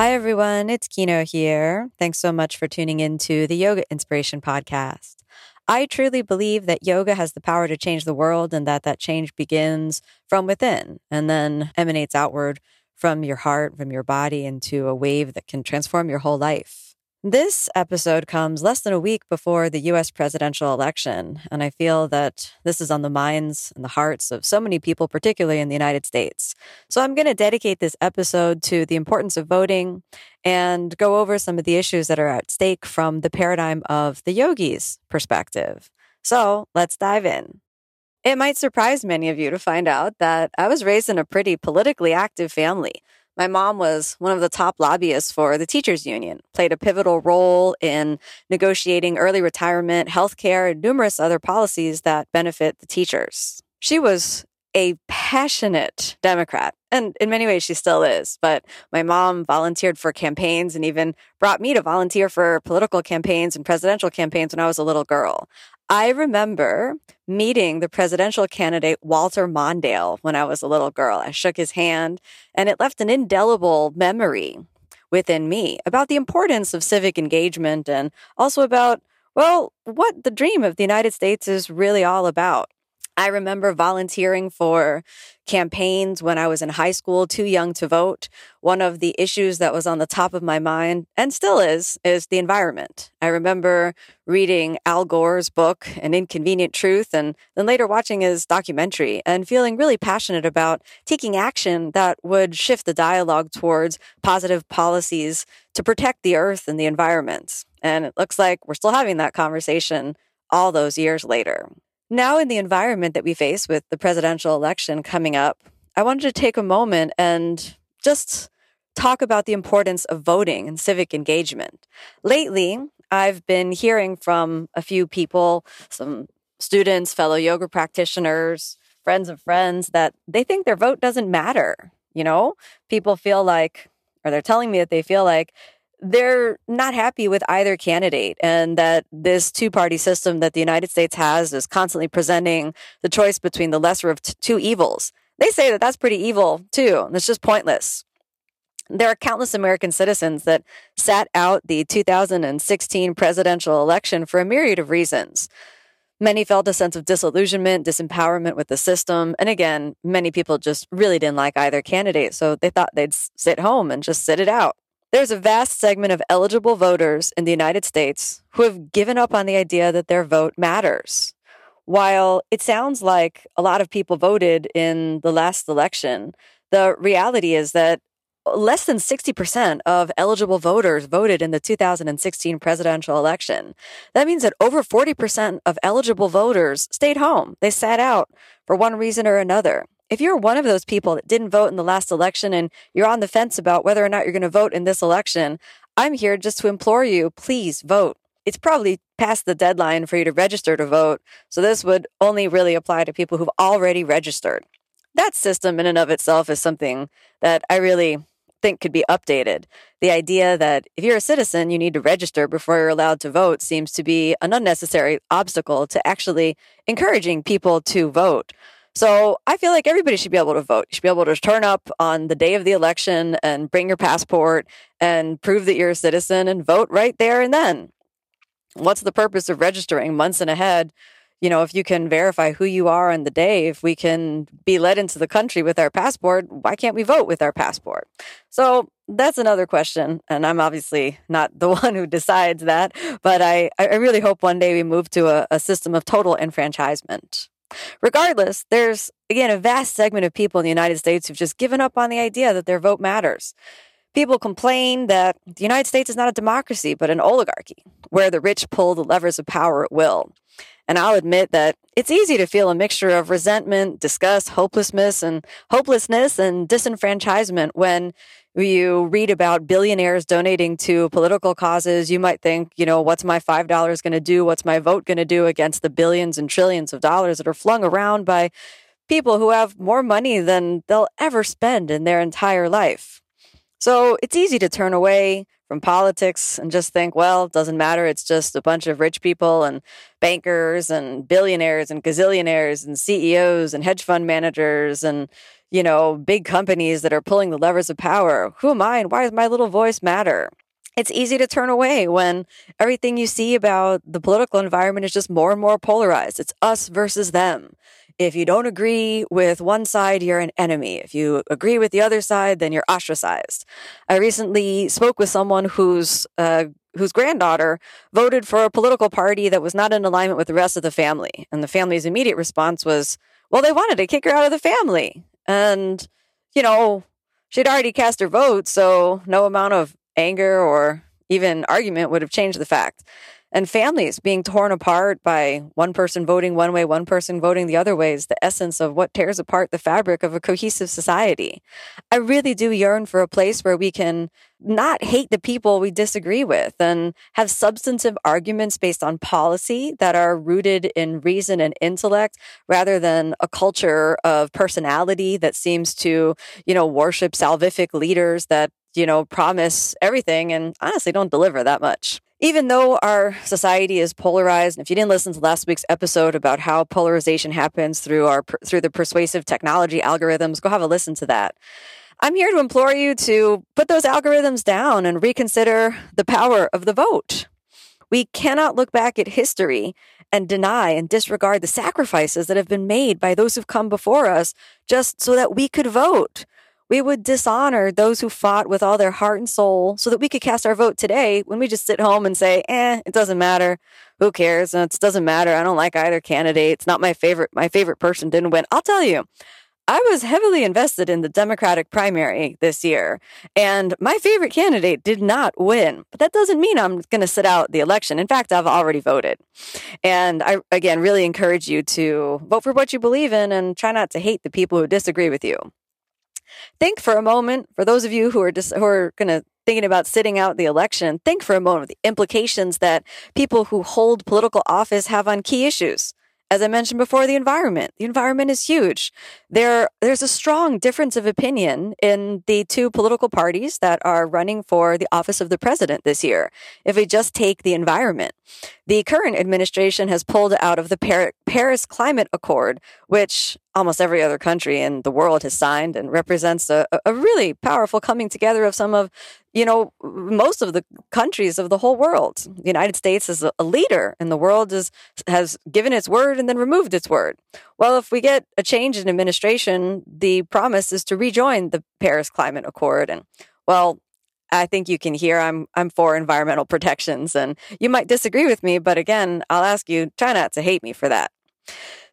Hi, everyone. It's Kino here. Thanks so much for tuning into the Yoga Inspiration Podcast. I truly believe that yoga has the power to change the world and that that change begins from within and then emanates outward from your heart, from your body into a wave that can transform your whole life. This episode comes less than a week before the US presidential election, and I feel that this is on the minds and the hearts of so many people, particularly in the United States. So I'm going to dedicate this episode to the importance of voting and go over some of the issues that are at stake from the paradigm of the yogi's perspective. So let's dive in. It might surprise many of you to find out that I was raised in a pretty politically active family. My mom was one of the top lobbyists for the teachers union, played a pivotal role in negotiating early retirement, healthcare, and numerous other policies that benefit the teachers. She was a passionate Democrat. And in many ways, she still is. But my mom volunteered for campaigns and even brought me to volunteer for political campaigns and presidential campaigns when I was a little girl. I remember meeting the presidential candidate Walter Mondale when I was a little girl. I shook his hand and it left an indelible memory within me about the importance of civic engagement and also about, well, what the dream of the United States is really all about. I remember volunteering for campaigns when I was in high school, too young to vote. One of the issues that was on the top of my mind and still is, is the environment. I remember reading Al Gore's book, An Inconvenient Truth, and then later watching his documentary and feeling really passionate about taking action that would shift the dialogue towards positive policies to protect the earth and the environment. And it looks like we're still having that conversation all those years later. Now, in the environment that we face with the presidential election coming up, I wanted to take a moment and just talk about the importance of voting and civic engagement. Lately, I've been hearing from a few people, some students, fellow yoga practitioners, friends of friends, that they think their vote doesn't matter. You know, people feel like, or they're telling me that they feel like they're not happy with either candidate and that this two party system that the United States has is constantly presenting the choice between the lesser of t- two evils. They say that that's pretty evil too. And it's just pointless. There are countless American citizens that sat out the 2016 presidential election for a myriad of reasons. Many felt a sense of disillusionment, disempowerment with the system. And again, many people just really didn't like either candidate. So they thought they'd sit home and just sit it out. There's a vast segment of eligible voters in the United States who have given up on the idea that their vote matters. While it sounds like a lot of people voted in the last election, the reality is that less than 60% of eligible voters voted in the 2016 presidential election. That means that over 40% of eligible voters stayed home. They sat out for one reason or another if you're one of those people that didn't vote in the last election and you're on the fence about whether or not you're going to vote in this election, I'm here just to implore you, please vote. It's probably past the deadline for you to register to vote. So this would only really apply to people who've already registered. That system in and of itself is something that I really think could be updated. The idea that if you're a citizen, you need to register before you're allowed to vote seems to be an unnecessary obstacle to actually encouraging people to vote. So I feel like everybody should be able to vote. You should be able to turn up on the day of the election and bring your passport and prove that you're a citizen and vote right there and then. What's the purpose of registering months and ahead? You know, if you can verify who you are on the day, if we can be let into the country with our passport, why can't we vote with our passport? So that's another question. And I'm obviously not the one who decides that, but I, I really hope one day we move to a, a system of total enfranchisement. Regardless, there's again a vast segment of people in the United States who've just given up on the idea that their vote matters. People complain that the United States is not a democracy, but an oligarchy, where the rich pull the levers of power at will. And I'll admit that it's easy to feel a mixture of resentment, disgust, hopelessness, and hopelessness and disenfranchisement when you read about billionaires donating to political causes, you might think, you know, what's my $5 going to do? What's my vote going to do against the billions and trillions of dollars that are flung around by people who have more money than they'll ever spend in their entire life? So it's easy to turn away from politics and just think, well, it doesn't matter. It's just a bunch of rich people and bankers and billionaires and gazillionaires and CEOs and hedge fund managers and you know, big companies that are pulling the levers of power. Who am I and why does my little voice matter? It's easy to turn away when everything you see about the political environment is just more and more polarized. It's us versus them. If you don't agree with one side, you're an enemy. If you agree with the other side, then you're ostracized. I recently spoke with someone whose uh, whose granddaughter voted for a political party that was not in alignment with the rest of the family, and the family's immediate response was, "Well, they wanted to kick her out of the family." And, you know, she'd already cast her vote, so no amount of anger or even argument would have changed the fact and families being torn apart by one person voting one way, one person voting the other way is the essence of what tears apart the fabric of a cohesive society. I really do yearn for a place where we can not hate the people we disagree with and have substantive arguments based on policy that are rooted in reason and intellect rather than a culture of personality that seems to, you know, worship salvific leaders that, you know, promise everything and honestly don't deliver that much even though our society is polarized, and if you didn't listen to last week's episode about how polarization happens through our through the persuasive technology algorithms, go have a listen to that. I'm here to implore you to put those algorithms down and reconsider the power of the vote. We cannot look back at history and deny and disregard the sacrifices that have been made by those who've come before us just so that we could vote. We would dishonor those who fought with all their heart and soul so that we could cast our vote today when we just sit home and say, eh, it doesn't matter. Who cares? It doesn't matter. I don't like either candidate. It's not my favorite. My favorite person didn't win. I'll tell you, I was heavily invested in the Democratic primary this year, and my favorite candidate did not win. But that doesn't mean I'm going to sit out the election. In fact, I've already voted. And I, again, really encourage you to vote for what you believe in and try not to hate the people who disagree with you think for a moment, for those of you who are just, who are going to thinking about sitting out the election, think for a moment of the implications that people who hold political office have on key issues as I mentioned before, the environment. The environment is huge. There, there's a strong difference of opinion in the two political parties that are running for the office of the president this year. If we just take the environment, the current administration has pulled out of the Paris Climate Accord, which almost every other country in the world has signed and represents a, a really powerful coming together of some of you know, most of the countries of the whole world. The United States is a leader and the world is, has given its word and then removed its word. Well, if we get a change in administration, the promise is to rejoin the Paris Climate Accord. And well, I think you can hear I'm I'm for environmental protections and you might disagree with me, but again, I'll ask you try not to hate me for that.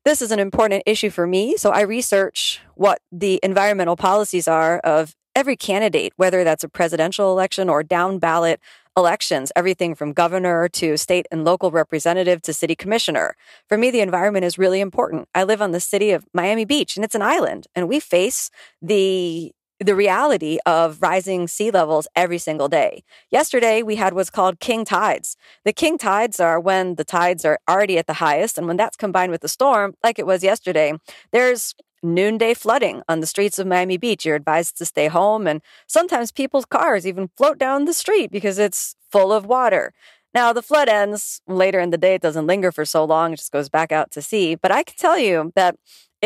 This is an important issue for me, so I research what the environmental policies are of every candidate, whether that's a presidential election or down ballot elections, everything from governor to state and local representative to city commissioner. For me, the environment is really important. I live on the city of Miami Beach and it's an island and we face the the reality of rising sea levels every single day. Yesterday, we had what's called king tides. The king tides are when the tides are already at the highest, and when that's combined with the storm, like it was yesterday, there's noonday flooding on the streets of Miami Beach. You're advised to stay home, and sometimes people's cars even float down the street because it's full of water. Now, the flood ends later in the day. It doesn't linger for so long, it just goes back out to sea. But I can tell you that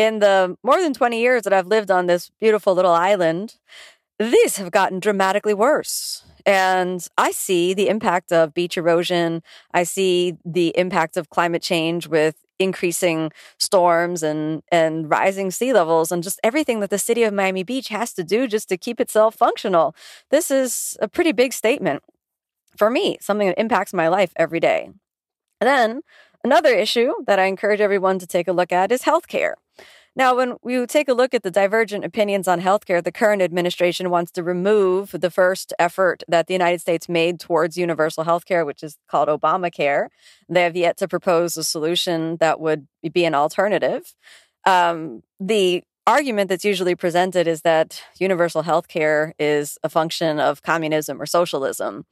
in the more than 20 years that I've lived on this beautiful little island, these have gotten dramatically worse. And I see the impact of beach erosion. I see the impact of climate change with increasing storms and, and rising sea levels and just everything that the city of Miami Beach has to do just to keep itself functional. This is a pretty big statement for me, something that impacts my life every day. And then another issue that I encourage everyone to take a look at is healthcare. Now, when we take a look at the divergent opinions on healthcare, the current administration wants to remove the first effort that the United States made towards universal healthcare, which is called Obamacare. They have yet to propose a solution that would be an alternative. Um, the argument that's usually presented is that universal healthcare is a function of communism or socialism.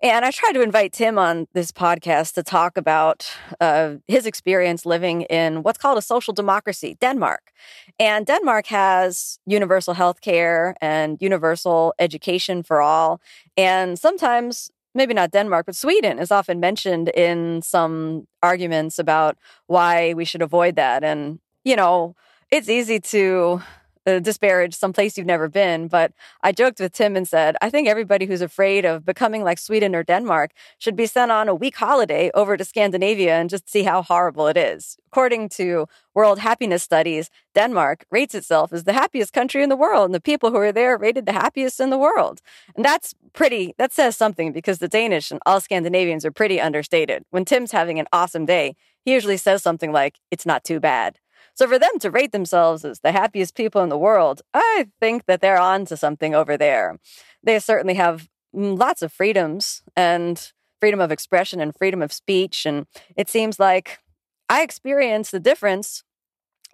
And I tried to invite Tim on this podcast to talk about uh, his experience living in what's called a social democracy, Denmark. And Denmark has universal health care and universal education for all. And sometimes, maybe not Denmark, but Sweden is often mentioned in some arguments about why we should avoid that. And, you know, it's easy to uh, disparage some place you've never been. But I joked with Tim and said, I think everybody who's afraid of becoming like Sweden or Denmark should be sent on a week holiday over to Scandinavia and just see how horrible it is. According to World Happiness Studies, Denmark rates itself as the happiest country in the world, and the people who are there rated the happiest in the world. And that's pretty, that says something because the Danish and all Scandinavians are pretty understated. When Tim's having an awesome day, he usually says something like, It's not too bad. So for them to rate themselves as the happiest people in the world, I think that they're on to something over there. They certainly have mm, lots of freedoms and freedom of expression and freedom of speech. And it seems like I experience the difference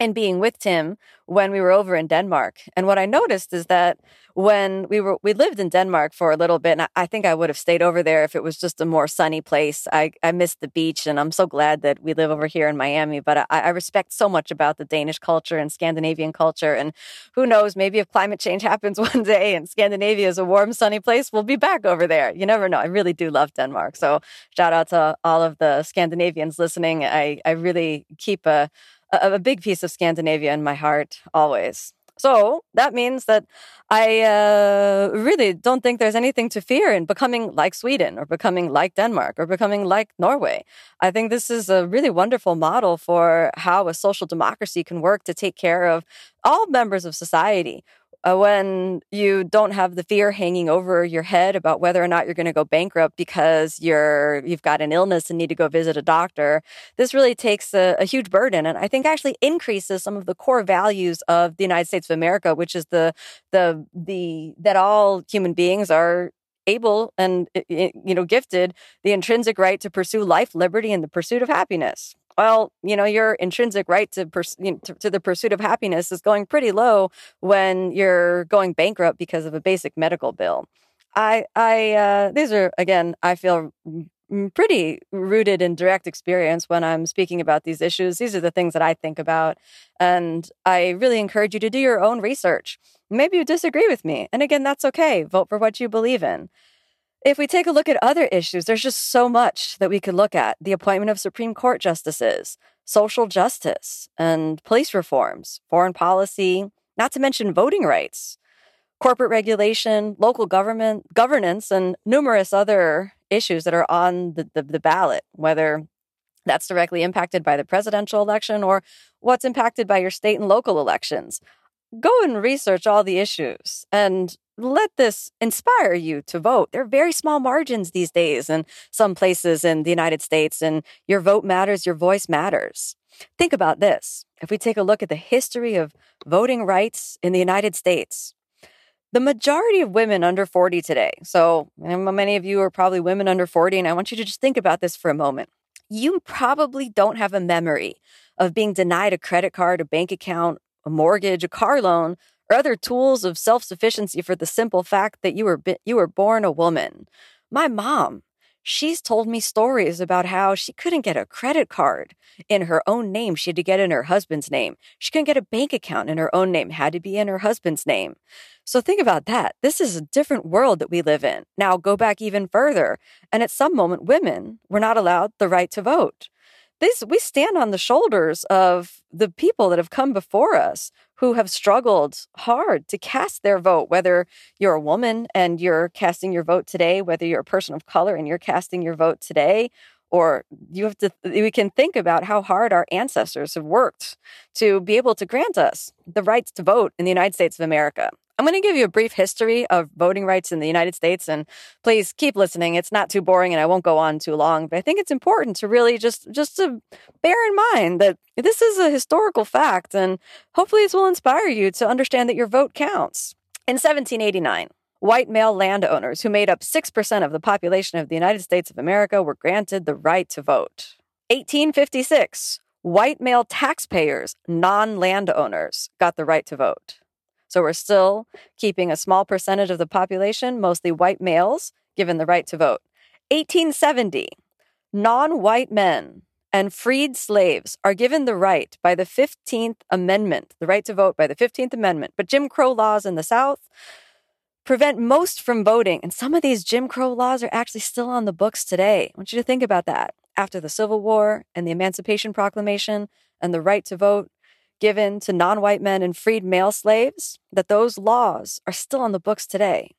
in being with Tim when we were over in Denmark. And what I noticed is that when we were we lived in Denmark for a little bit, and I, think I would have stayed over there if it was just a more sunny place. I, I missed the beach, and I'm so glad that we live over here in Miami. But I, I respect so much about the Danish culture and Scandinavian culture. And who knows, maybe if climate change happens one day and Scandinavia is a warm, sunny place, we'll be back over there. You never know. I really do love Denmark. So shout out to all of the Scandinavians listening. I, I really keep a a, a big piece of Scandinavia in my heart always. So that means that I uh, really don't think there's anything to fear in becoming like Sweden or becoming like Denmark or becoming like Norway. I think this is a really wonderful model for how a social democracy can work to take care of all members of society uh, when you don't have the fear hanging over your head about whether or not you're going to go bankrupt because you're you've got an illness and need to go visit a doctor this really takes a, a, huge burden and i think actually increases some of the core values of the united states of america which is the the the that all human beings are able and you know gifted the intrinsic right to pursue life liberty and the pursuit of happiness well, you know, your intrinsic right to, pers- you know, to, to the pursuit of happiness is going pretty low when you're going bankrupt because of a basic medical bill. I, I, uh, these are again, I feel pretty rooted in direct experience when I'm speaking about these issues. These are the things that I think about, and I really encourage you to do your own research. Maybe you disagree with me, and again, that's okay. Vote for what you believe in. If we take a look at other issues, there's just so much that we could look at the appointment of Supreme Court justices, social justice, and police reforms, foreign policy, not to mention voting rights, corporate regulation, local government governance, and numerous other issues that are on the, the, the ballot, whether that's directly impacted by the presidential election or what's impacted by your state and local elections. Go and research all the issues and let this inspire you to vote. There are very small margins these days in some places in the United States, and your vote matters, your voice matters. Think about this. If we take a look at the history of voting rights in the United States, the majority of women under 40 today, so many of you are probably women under 40, and I want you to just think about this for a moment. You probably don't have a memory of being denied a credit card, a bank account, a mortgage, a car loan or other tools of self-sufficiency for the simple fact that you were you were born a woman. My mom, she's told me stories about how she couldn't get a credit card in her own name. She had to get in her husband's name. She couldn't get a bank account in her own name, had to be in her husband's name. So think about that. This is a different world that we live in. Now go back even further. And at some moment, women were not allowed the right to vote. This, we stand on the shoulders of the people that have come before us who have struggled hard to cast their vote, whether you're a woman and you're casting your vote today, whether you're a person of color and you're casting your vote today, or you have to we can think about how hard our ancestors have worked to be able to grant us the rights to vote in the United States of America. I'm going to give you a brief history of voting rights in the United States and please keep listening. It's not too boring and I won't go on too long, but I think it's important to really just just to bear in mind that this is a historical fact and hopefully this will inspire you to understand that your vote counts. In 1789, white male landowners who made up 6% of the population of the United States of America were granted the right to vote. 1856, white male taxpayers, non landowners, got the right to vote. So we're still keeping a small percentage of the population, mostly white males, given the right to vote. 1870, non white men and freed slaves are given the right by the 15th Amendment, the right to vote by the 15th Amendment. But Jim Crow laws in the South prevent most from voting. And some of these Jim Crow laws are actually still on the books today. I want you to think about that. After the Civil War and the Emancipation Proclamation and the right to vote given to non white men and freed male slaves, that those laws are still on the books today.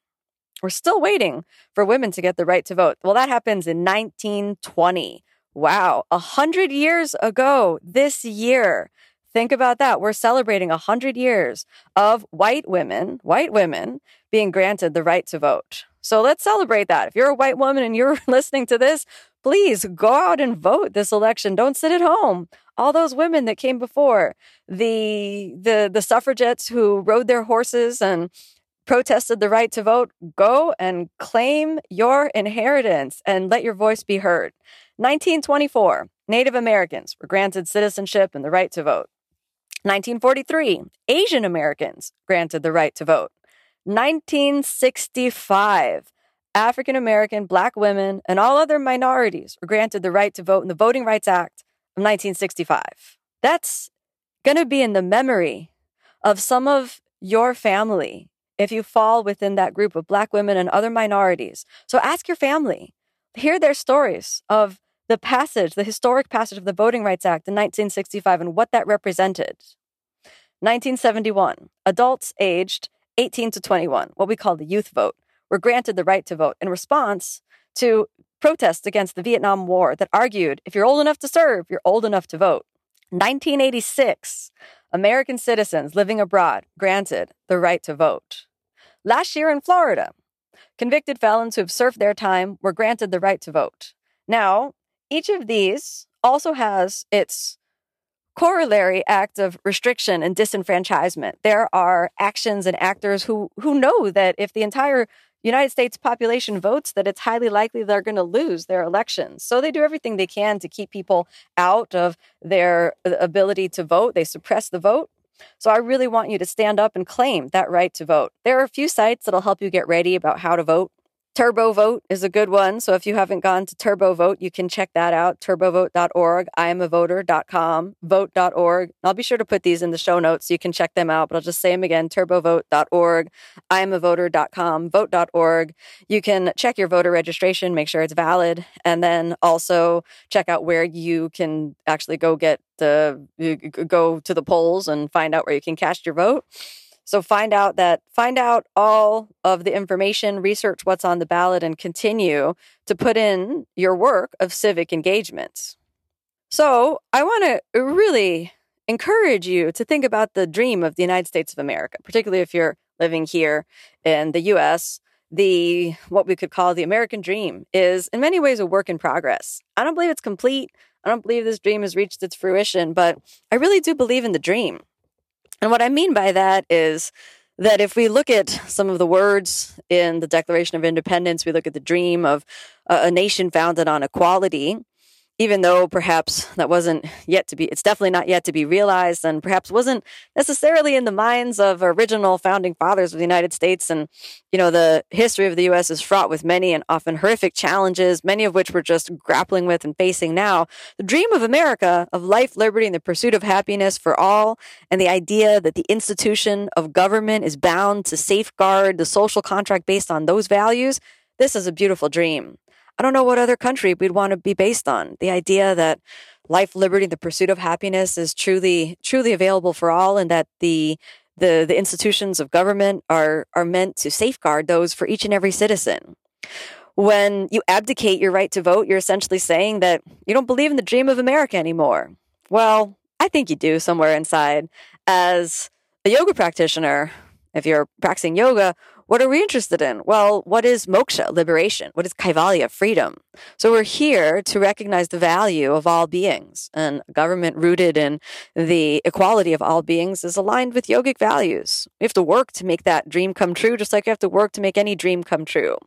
We're still waiting for women to get the right to vote. Well, that happens in 1920. Wow, a hundred years ago this year. Think about that. We're celebrating a hundred years of white women, white women being granted the right to vote. So let's celebrate that. If you're a white woman and you're listening to this, please go out and vote this election. Don't sit at home. All those women that came before, the the the suffragettes who rode their horses and protested the right to vote, go and claim your inheritance and let your voice be heard. 1924, Native Americans were granted citizenship and the right to vote. 1943, Asian Americans granted the right to vote. 1965, African American, black women, and all other minorities were granted the right to vote in the Voting Rights Act of 1965. That's going to be in the memory of some of your family if you fall within that group of black women and other minorities. So ask your family, hear their stories of the passage, the historic passage of the Voting Rights Act in 1965 and what that represented. 1971, adults aged 18 to 21, what we call the youth vote, were granted the right to vote in response to protests against the Vietnam War that argued if you're old enough to serve, you're old enough to vote. 1986, American citizens living abroad granted the right to vote. Last year in Florida, convicted felons who have served their time were granted the right to vote. Now, each of these also has its corollary act of restriction and disenfranchisement. There are actions and actors who who know that if the entire United States population votes that it's highly likely they're going to lose their elections. So they do everything they can to keep people out of their uh, ability to vote. They suppress the vote. So I really want you to stand up and claim that right to vote. There are a few sites that'll help you get ready about how to vote. Turbo Vote is a good one. So if you haven't gone to Turbo Vote, you can check that out. Turbovote.org, iamavoter.com, vote.org. I'll be sure to put these in the show notes so you can check them out, but I'll just say them again turbovote.org, iamavoter.com, vote.org. You can check your voter registration, make sure it's valid, and then also check out where you can actually go get the, go to the polls and find out where you can cast your vote. So find out that find out all of the information, research what's on the ballot and continue to put in your work of civic engagement. So, I want to really encourage you to think about the dream of the United States of America, particularly if you're living here in the US. The what we could call the American dream is in many ways a work in progress. I don't believe it's complete. I don't believe this dream has reached its fruition, but I really do believe in the dream. And what I mean by that is that if we look at some of the words in the Declaration of Independence, we look at the dream of a nation founded on equality, even though perhaps that wasn't yet to be, it's definitely not yet to be realized, and perhaps wasn't necessarily in the minds of original founding fathers of the United States. And, you know, the history of the U.S. is fraught with many and often horrific challenges, many of which we're just grappling with and facing now. The dream of America, of life, liberty, and the pursuit of happiness for all, and the idea that the institution of government is bound to safeguard the social contract based on those values, this is a beautiful dream. I don't know what other country we'd want to be based on. The idea that life, liberty, the pursuit of happiness is truly, truly available for all and that the the, the institutions of government are, are meant to safeguard those for each and every citizen. When you abdicate your right to vote, you're essentially saying that you don't believe in the dream of America anymore. Well, I think you do somewhere inside. As a yoga practitioner, if you're practicing yoga, what are we interested in? Well, what is moksha, liberation? What is kaivalya, freedom? So we're here to recognize the value of all beings. And government rooted in the equality of all beings is aligned with yogic values. We have to work to make that dream come true, just like we have to work to make any dream come true.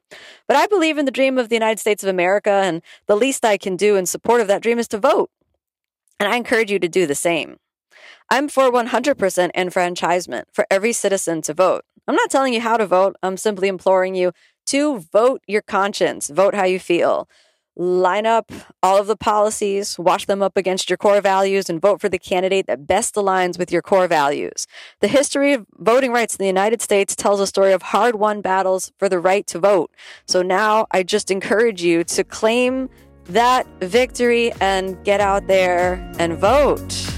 But I believe in the dream of the United States of America, and the least I can do in support of that dream is to vote. And I encourage you to do the same. I'm for 100% enfranchisement for every citizen to vote. I'm not telling you how to vote. I'm simply imploring you to vote your conscience, vote how you feel. Line up all of the policies, wash them up against your core values, and vote for the candidate that best aligns with your core values. The history of voting rights in the United States tells a story of hard won battles for the right to vote. So now I just encourage you to claim that victory and get out there and vote.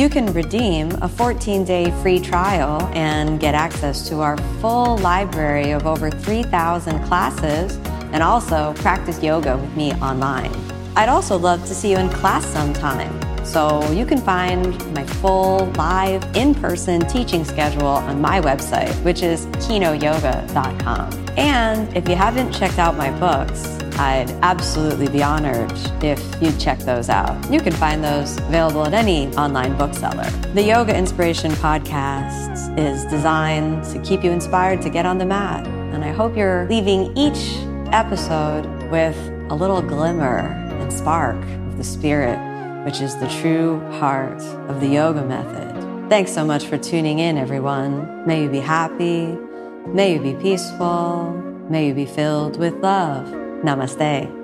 You can redeem a 14 day free trial and get access to our full library of over 3,000 classes and also practice yoga with me online. I'd also love to see you in class sometime. So you can find my full live in person teaching schedule on my website, which is kinoyoga.com. And if you haven't checked out my books, I'd absolutely be honored if you'd check those out. You can find those available at any online bookseller. The Yoga Inspiration Podcast is designed to keep you inspired to get on the mat. And I hope you're leaving each episode with a little glimmer and spark of the spirit, which is the true heart of the yoga method. Thanks so much for tuning in, everyone. May you be happy. May you be peaceful. May you be filled with love. Namaste.